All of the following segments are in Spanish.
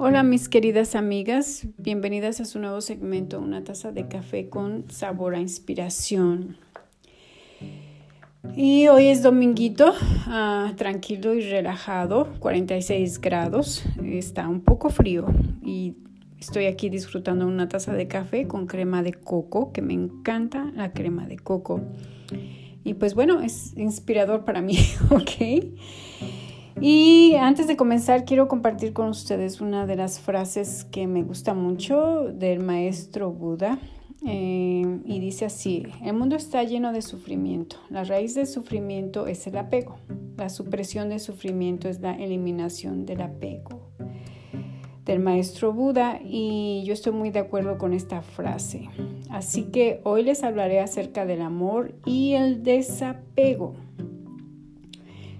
Hola mis queridas amigas, bienvenidas a su nuevo segmento, una taza de café con sabor a inspiración. Y hoy es dominguito, ah, tranquilo y relajado, 46 grados, está un poco frío y estoy aquí disfrutando una taza de café con crema de coco, que me encanta la crema de coco. Y pues bueno, es inspirador para mí, ¿ok? Y antes de comenzar, quiero compartir con ustedes una de las frases que me gusta mucho del maestro Buda. Eh, y dice así, el mundo está lleno de sufrimiento. La raíz del sufrimiento es el apego. La supresión del sufrimiento es la eliminación del apego. Del maestro Buda y yo estoy muy de acuerdo con esta frase. Así que hoy les hablaré acerca del amor y el desapego.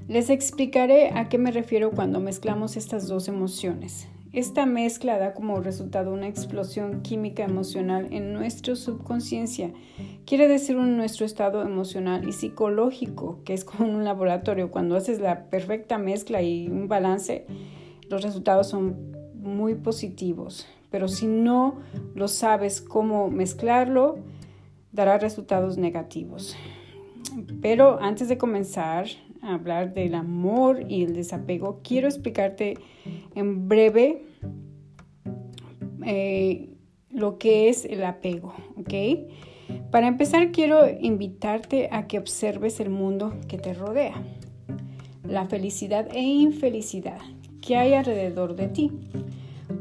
Les explicaré a qué me refiero cuando mezclamos estas dos emociones. Esta mezcla da como resultado una explosión química emocional en nuestra subconsciencia. Quiere decir un nuestro estado emocional y psicológico, que es como un laboratorio. Cuando haces la perfecta mezcla y un balance, los resultados son muy positivos. Pero si no lo sabes cómo mezclarlo, dará resultados negativos. Pero antes de comenzar, hablar del amor y el desapego, quiero explicarte en breve eh, lo que es el apego, ¿ok? Para empezar, quiero invitarte a que observes el mundo que te rodea, la felicidad e infelicidad que hay alrededor de ti.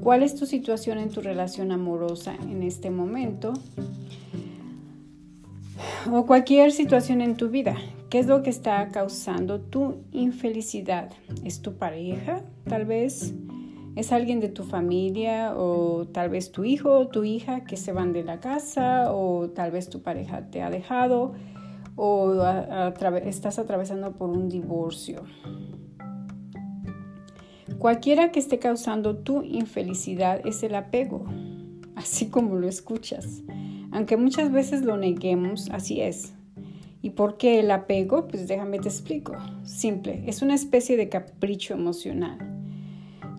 ¿Cuál es tu situación en tu relación amorosa en este momento? O cualquier situación en tu vida. ¿Qué es lo que está causando tu infelicidad? ¿Es tu pareja? Tal vez es alguien de tu familia o tal vez tu hijo o tu hija que se van de la casa o tal vez tu pareja te ha dejado o estás atravesando por un divorcio. Cualquiera que esté causando tu infelicidad es el apego, así como lo escuchas. Aunque muchas veces lo neguemos, así es. ¿Y por qué el apego? Pues déjame te explico. Simple, es una especie de capricho emocional,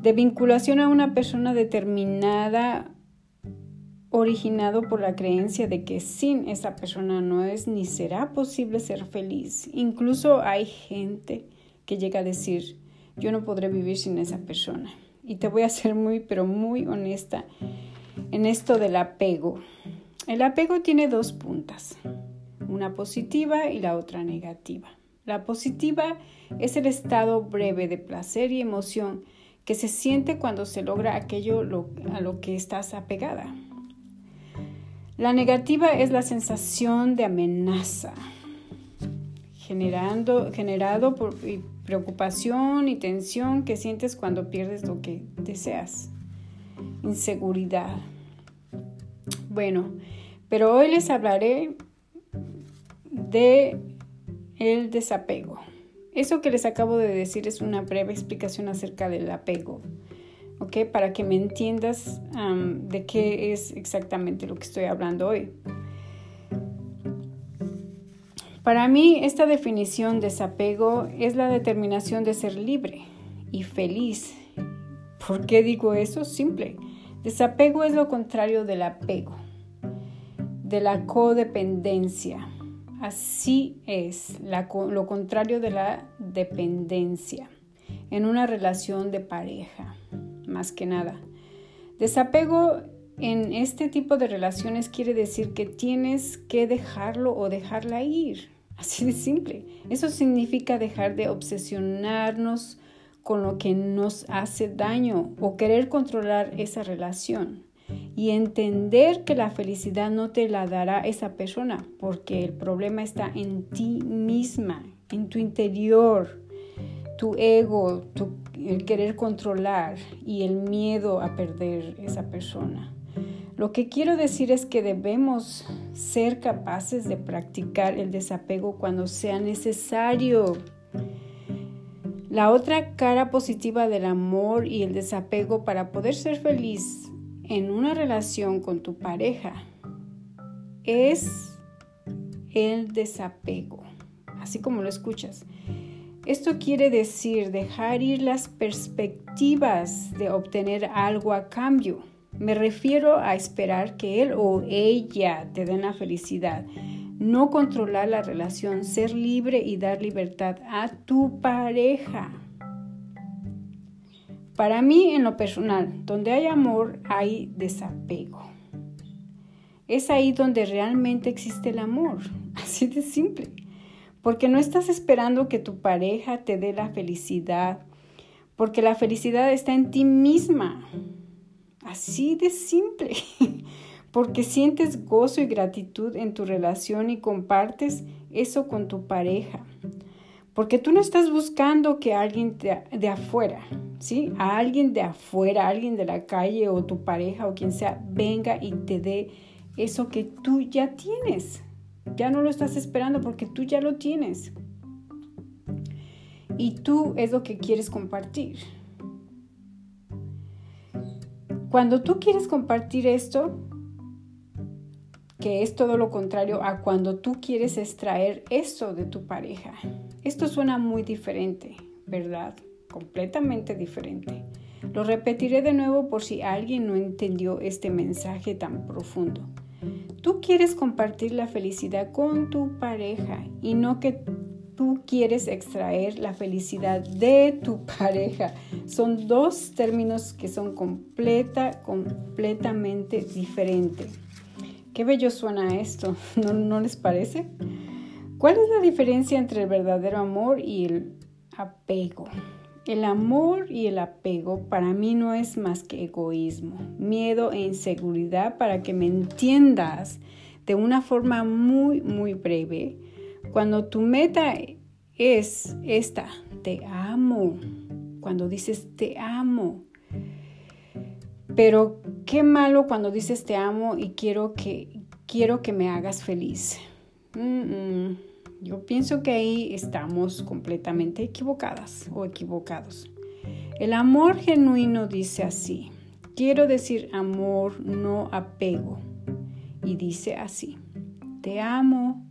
de vinculación a una persona determinada originado por la creencia de que sin esa persona no es ni será posible ser feliz. Incluso hay gente que llega a decir, yo no podré vivir sin esa persona. Y te voy a ser muy, pero muy honesta en esto del apego. El apego tiene dos puntas una positiva y la otra negativa. La positiva es el estado breve de placer y emoción que se siente cuando se logra aquello a lo que estás apegada. La negativa es la sensación de amenaza, generando, generado por preocupación y tensión que sientes cuando pierdes lo que deseas. Inseguridad. Bueno, pero hoy les hablaré de el desapego. Eso que les acabo de decir es una breve explicación acerca del apego, ¿ok? Para que me entiendas de qué es exactamente lo que estoy hablando hoy. Para mí, esta definición de desapego es la determinación de ser libre y feliz. ¿Por qué digo eso? Simple. Desapego es lo contrario del apego, de la codependencia Así es, lo contrario de la dependencia en una relación de pareja, más que nada. Desapego en este tipo de relaciones quiere decir que tienes que dejarlo o dejarla ir. Así de simple. Eso significa dejar de obsesionarnos con lo que nos hace daño o querer controlar esa relación y entender que la felicidad no te la dará esa persona, porque el problema está en ti misma, en tu interior, tu ego, tu, el querer controlar y el miedo a perder esa persona. Lo que quiero decir es que debemos ser capaces de practicar el desapego cuando sea necesario. La otra cara positiva del amor y el desapego para poder ser feliz en una relación con tu pareja es el desapego, así como lo escuchas. Esto quiere decir dejar ir las perspectivas de obtener algo a cambio. Me refiero a esperar que él o ella te den la felicidad, no controlar la relación, ser libre y dar libertad a tu pareja. Para mí, en lo personal, donde hay amor, hay desapego. Es ahí donde realmente existe el amor, así de simple. Porque no estás esperando que tu pareja te dé la felicidad, porque la felicidad está en ti misma. Así de simple. Porque sientes gozo y gratitud en tu relación y compartes eso con tu pareja. Porque tú no estás buscando que alguien de, afuera, ¿sí? A alguien de afuera, alguien de la calle o tu pareja o quien sea, venga y te dé eso que tú ya tienes. Ya no lo estás esperando porque tú ya lo tienes. Y tú es lo que quieres compartir. Cuando tú quieres compartir esto, que es todo lo contrario a cuando tú quieres extraer eso de tu pareja. Esto suena muy diferente, ¿verdad? Completamente diferente. Lo repetiré de nuevo por si alguien no entendió este mensaje tan profundo. Tú quieres compartir la felicidad con tu pareja y no que tú quieres extraer la felicidad de tu pareja. Son dos términos que son completa, completamente diferentes. Qué bello suena esto, ¿No, ¿no les parece? ¿Cuál es la diferencia entre el verdadero amor y el apego? El amor y el apego para mí no es más que egoísmo, miedo e inseguridad para que me entiendas de una forma muy, muy breve. Cuando tu meta es esta, te amo, cuando dices te amo, pero qué malo cuando dices te amo y quiero que, quiero que me hagas feliz. Yo pienso que ahí estamos completamente equivocadas o equivocados. El amor genuino dice así. Quiero decir amor, no apego. Y dice así. Te amo.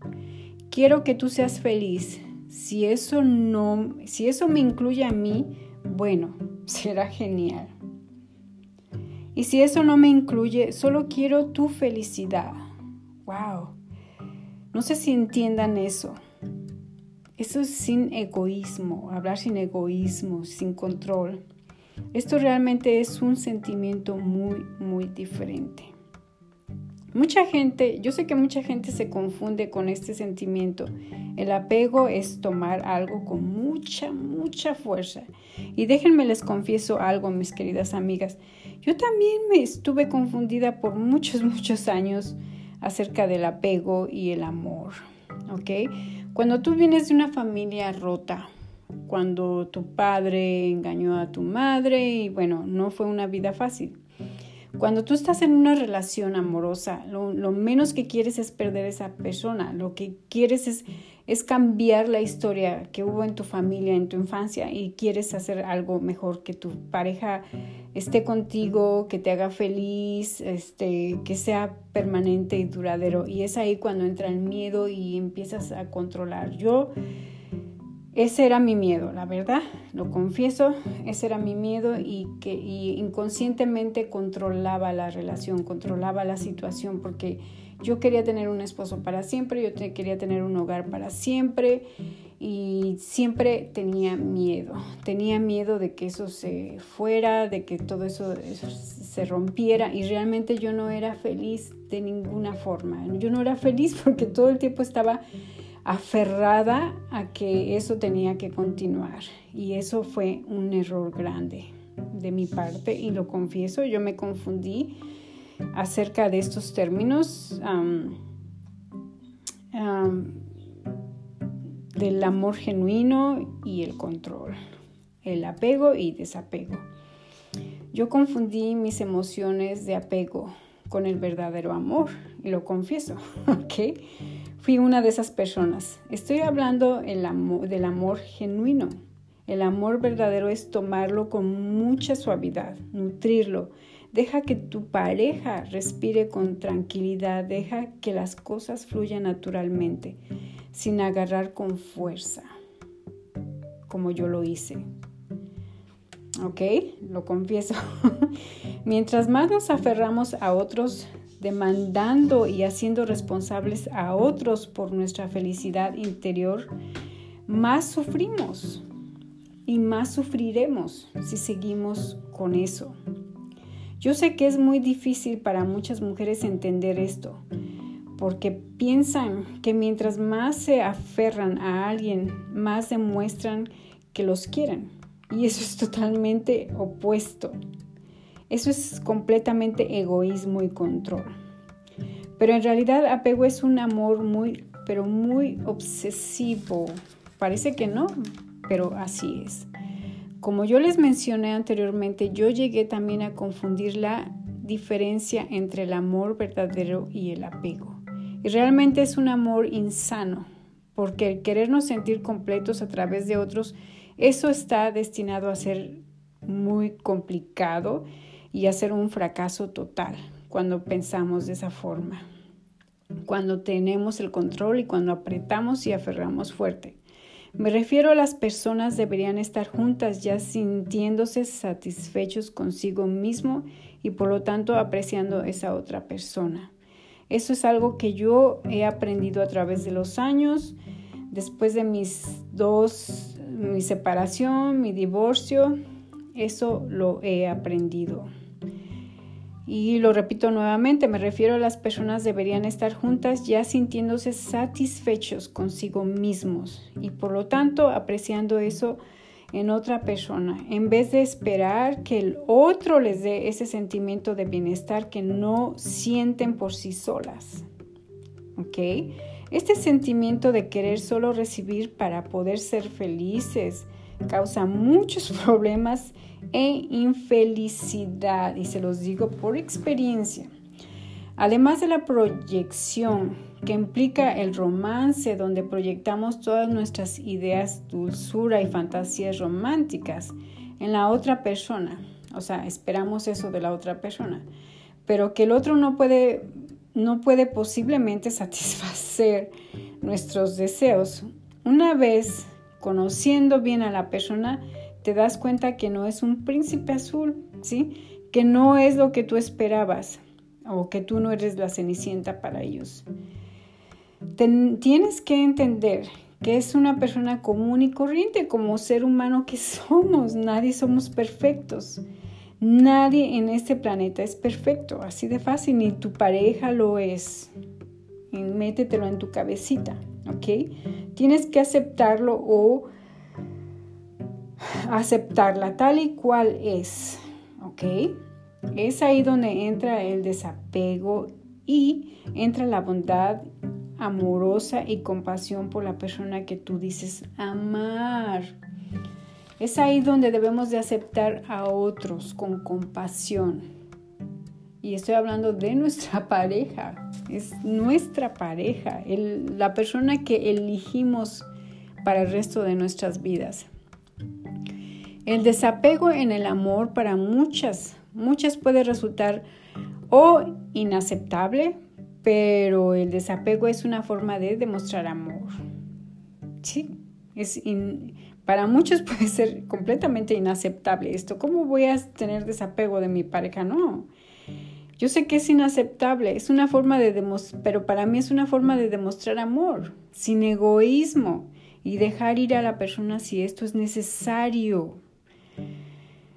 Quiero que tú seas feliz. Si eso no, si eso me incluye a mí, bueno, será genial. Y si eso no me incluye, solo quiero tu felicidad. Wow. No sé si entiendan eso. Eso es sin egoísmo, hablar sin egoísmo, sin control. Esto realmente es un sentimiento muy, muy diferente. Mucha gente, yo sé que mucha gente se confunde con este sentimiento. El apego es tomar algo con mucha, mucha fuerza. Y déjenme les confieso algo, mis queridas amigas. Yo también me estuve confundida por muchos, muchos años acerca del apego y el amor. ¿Ok? Cuando tú vienes de una familia rota, cuando tu padre engañó a tu madre y bueno, no fue una vida fácil. Cuando tú estás en una relación amorosa, lo, menos que quieres es perder a esa persona, lo que quieres es, es cambiar la historia que hubo en tu familia, en tu infancia y quieres hacer algo mejor, que tu pareja esté contigo, que te haga feliz, este, que sea permanente y duradero. Y es ahí cuando entra el miedo y empiezas a controlar. Yo, ese era mi miedo, la verdad, lo confieso, ese era mi miedo y que inconscientemente controlaba la relación, controlaba la situación porque yo quería tener un esposo para siempre, yo quería tener un hogar para siempre y siempre tenía miedo, tenía miedo de que eso se fuera, de que todo eso, se rompiera y realmente yo no era feliz de ninguna forma. Yo no era feliz porque todo el tiempo estaba aferrada a que eso tenía que continuar y eso fue un error grande de mi parte y lo confieso, yo me confundí acerca de estos términos del amor genuino y el control, el apego y desapego. Yo confundí mis emociones de apego con el verdadero amor, y lo confieso, ¿ok? Fui una de esas personas. Estoy hablando del amor genuino. El amor verdadero es tomarlo con mucha suavidad, nutrirlo. Deja que tu pareja respire con tranquilidad, deja que las cosas fluyan naturalmente sin agarrar con fuerza. como yo lo hice. ¿Ok? Lo confieso. Mientras más nos aferramos a otros, demandando y haciendo responsables a otros por nuestra felicidad interior, más sufrimos y más sufriremos si seguimos con eso. Yo sé que es muy difícil para muchas mujeres entender esto, porque piensan que mientras más se aferran a alguien, más demuestran que los quieren. Y eso es totalmente opuesto. Eso es completamente egoísmo y control. Pero en realidad apego es un amor muy, pero muy obsesivo. Parece que no, pero así es. Como yo les mencioné anteriormente, yo llegué también a confundir la diferencia entre el amor verdadero y el apego. Y realmente es un amor insano, porque el querernos sentir completos a través de otros, eso está destinado a ser muy complicado y a ser un fracaso total cuando pensamos de esa forma, cuando tenemos el control y cuando apretamos y aferramos fuerte. Me refiero a las personas deberían estar juntas ya sintiéndose satisfechos consigo mismo y por lo tanto apreciando esa otra persona. Eso es algo que yo he aprendido a través de los años, después de mis dos, mi separación, mi divorcio, eso lo he aprendido. Y lo repito nuevamente, me refiero a las personas deberían estar juntas ya sintiéndose satisfechos consigo mismos y por lo tanto apreciando eso en otra persona, en vez de esperar que el otro les dé ese sentimiento de bienestar que no sienten por sí solas. ¿Ok? Este sentimiento de querer solo recibir para poder ser felices causa muchos problemas e infelicidad, y se los digo por experiencia. Además de la proyección que implica el romance, donde proyectamos todas nuestras ideas, dulzura y fantasías románticas en la otra persona, o sea, esperamos eso de la otra persona, pero que el otro no puede, no puede posiblemente satisfacer nuestros deseos. Una vez conociendo bien a la persona, te das cuenta que no es un príncipe azul, ¿sí? Que no es lo que tú esperabas o que tú no eres la cenicienta para ellos. tienes que entender que es una persona común y corriente como ser humano que somos. Nadie somos perfectos. Nadie en este planeta es perfecto, así de fácil, ni tu pareja lo es. Y métetelo en tu cabecita, ¿ok? Tienes que aceptarlo o aceptarla tal y cual es, ¿ok? Es ahí donde entra el desapego y entra la bondad amorosa y compasión por la persona que tú dices amar. Es ahí donde debemos de aceptar a otros con compasión. Y estoy hablando de nuestra pareja. Es nuestra pareja, la persona que elegimos para el resto de nuestras vidas. El desapego en el amor para muchas, muchas puede resultar o inaceptable, pero el desapego es una forma de demostrar amor. Sí, es para muchos puede ser completamente inaceptable esto. ¿Cómo voy a tener desapego de mi pareja? No. Yo sé que es inaceptable, es una forma de demostrar, pero para mí es una forma de demostrar amor, sin egoísmo y dejar ir a la persona si esto es necesario.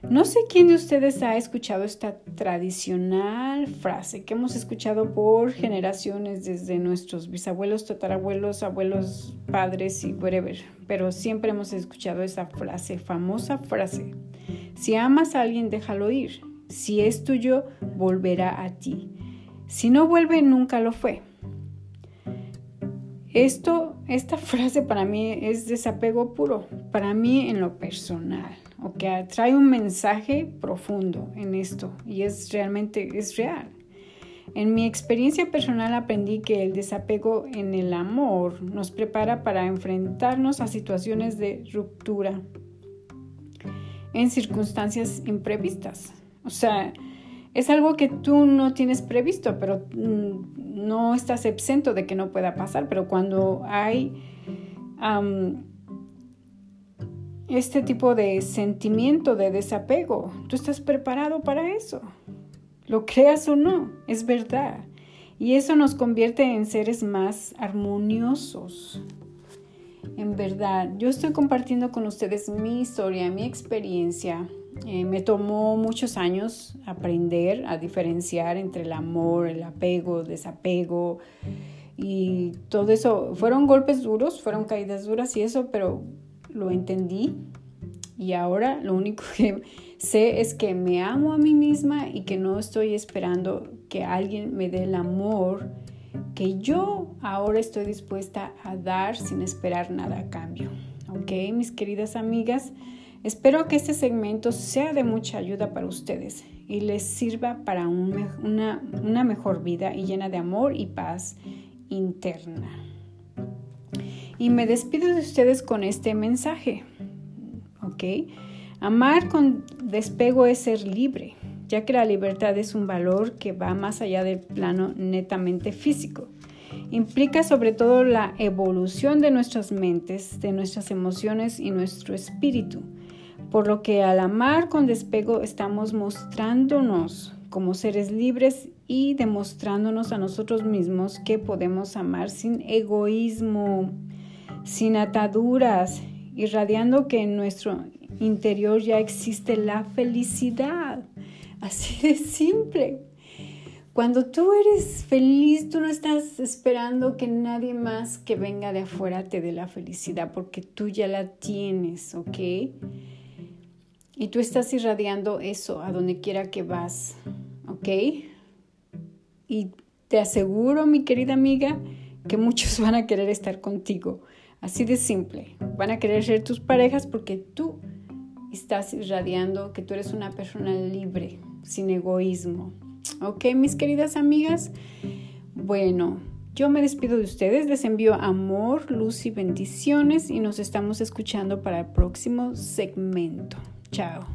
No sé quién de ustedes ha escuchado esta tradicional frase que hemos escuchado por generaciones desde nuestros bisabuelos, tatarabuelos, abuelos, padres y whatever, pero siempre hemos escuchado esa frase, famosa frase. Si amas a alguien, déjalo ir. Si es tuyo, volverá a ti. Si no vuelve, nunca lo fue. Esto, esta frase para mí es desapego puro, para mí en lo personal o que trae un mensaje profundo en esto y es realmente, es real. En mi experiencia personal aprendí que el desapego en el amor nos prepara para enfrentarnos a situaciones de ruptura en circunstancias imprevistas. O sea, es algo que tú no tienes previsto, pero mm, no estás exento de que no pueda pasar. Pero cuando hay este tipo de sentimiento de desapego. Tú estás preparado para eso. Lo creas o no, es verdad. Y eso nos convierte en seres más armoniosos. En verdad, yo estoy compartiendo con ustedes mi historia, mi experiencia. Eh, me tomó muchos años aprender a diferenciar entre el amor, el apego, desapego y todo eso. Fueron golpes duros, fueron caídas duras y eso, pero lo entendí y ahora lo único que sé es que me amo a mí misma y que no estoy esperando que alguien me dé el amor que yo ahora estoy dispuesta a dar sin esperar nada a cambio. Ok, mis queridas amigas, espero que este segmento sea de mucha ayuda para ustedes y les sirva para una, mejor vida y llena de amor y paz interna. Y me despido de ustedes con este mensaje. ¿Ok? Amar con despego es ser libre, ya que la libertad es un valor que va más allá del plano netamente físico. Implica sobre todo la evolución de nuestras mentes, de nuestras emociones y nuestro espíritu. Por lo que al amar con despego estamos mostrándonos como seres libres y demostrándonos a nosotros mismos que podemos amar sin egoísmo sin ataduras, irradiando que en nuestro interior ya existe la felicidad. Así de simple. Cuando tú eres feliz, tú no estás esperando que nadie más que venga de afuera te dé la felicidad, porque tú ya la tienes, ¿ok? Y tú estás irradiando eso a donde quiera que vas, ¿ok? Y te aseguro, mi querida amiga, que muchos van a querer estar contigo Así de simple. Van a querer ser tus parejas porque tú estás irradiando que tú eres una persona libre, sin egoísmo. ¿Ok, mis queridas amigas? Bueno, yo me despido de ustedes, les envío amor, luz y bendiciones y nos estamos escuchando para el próximo segmento. Ciao.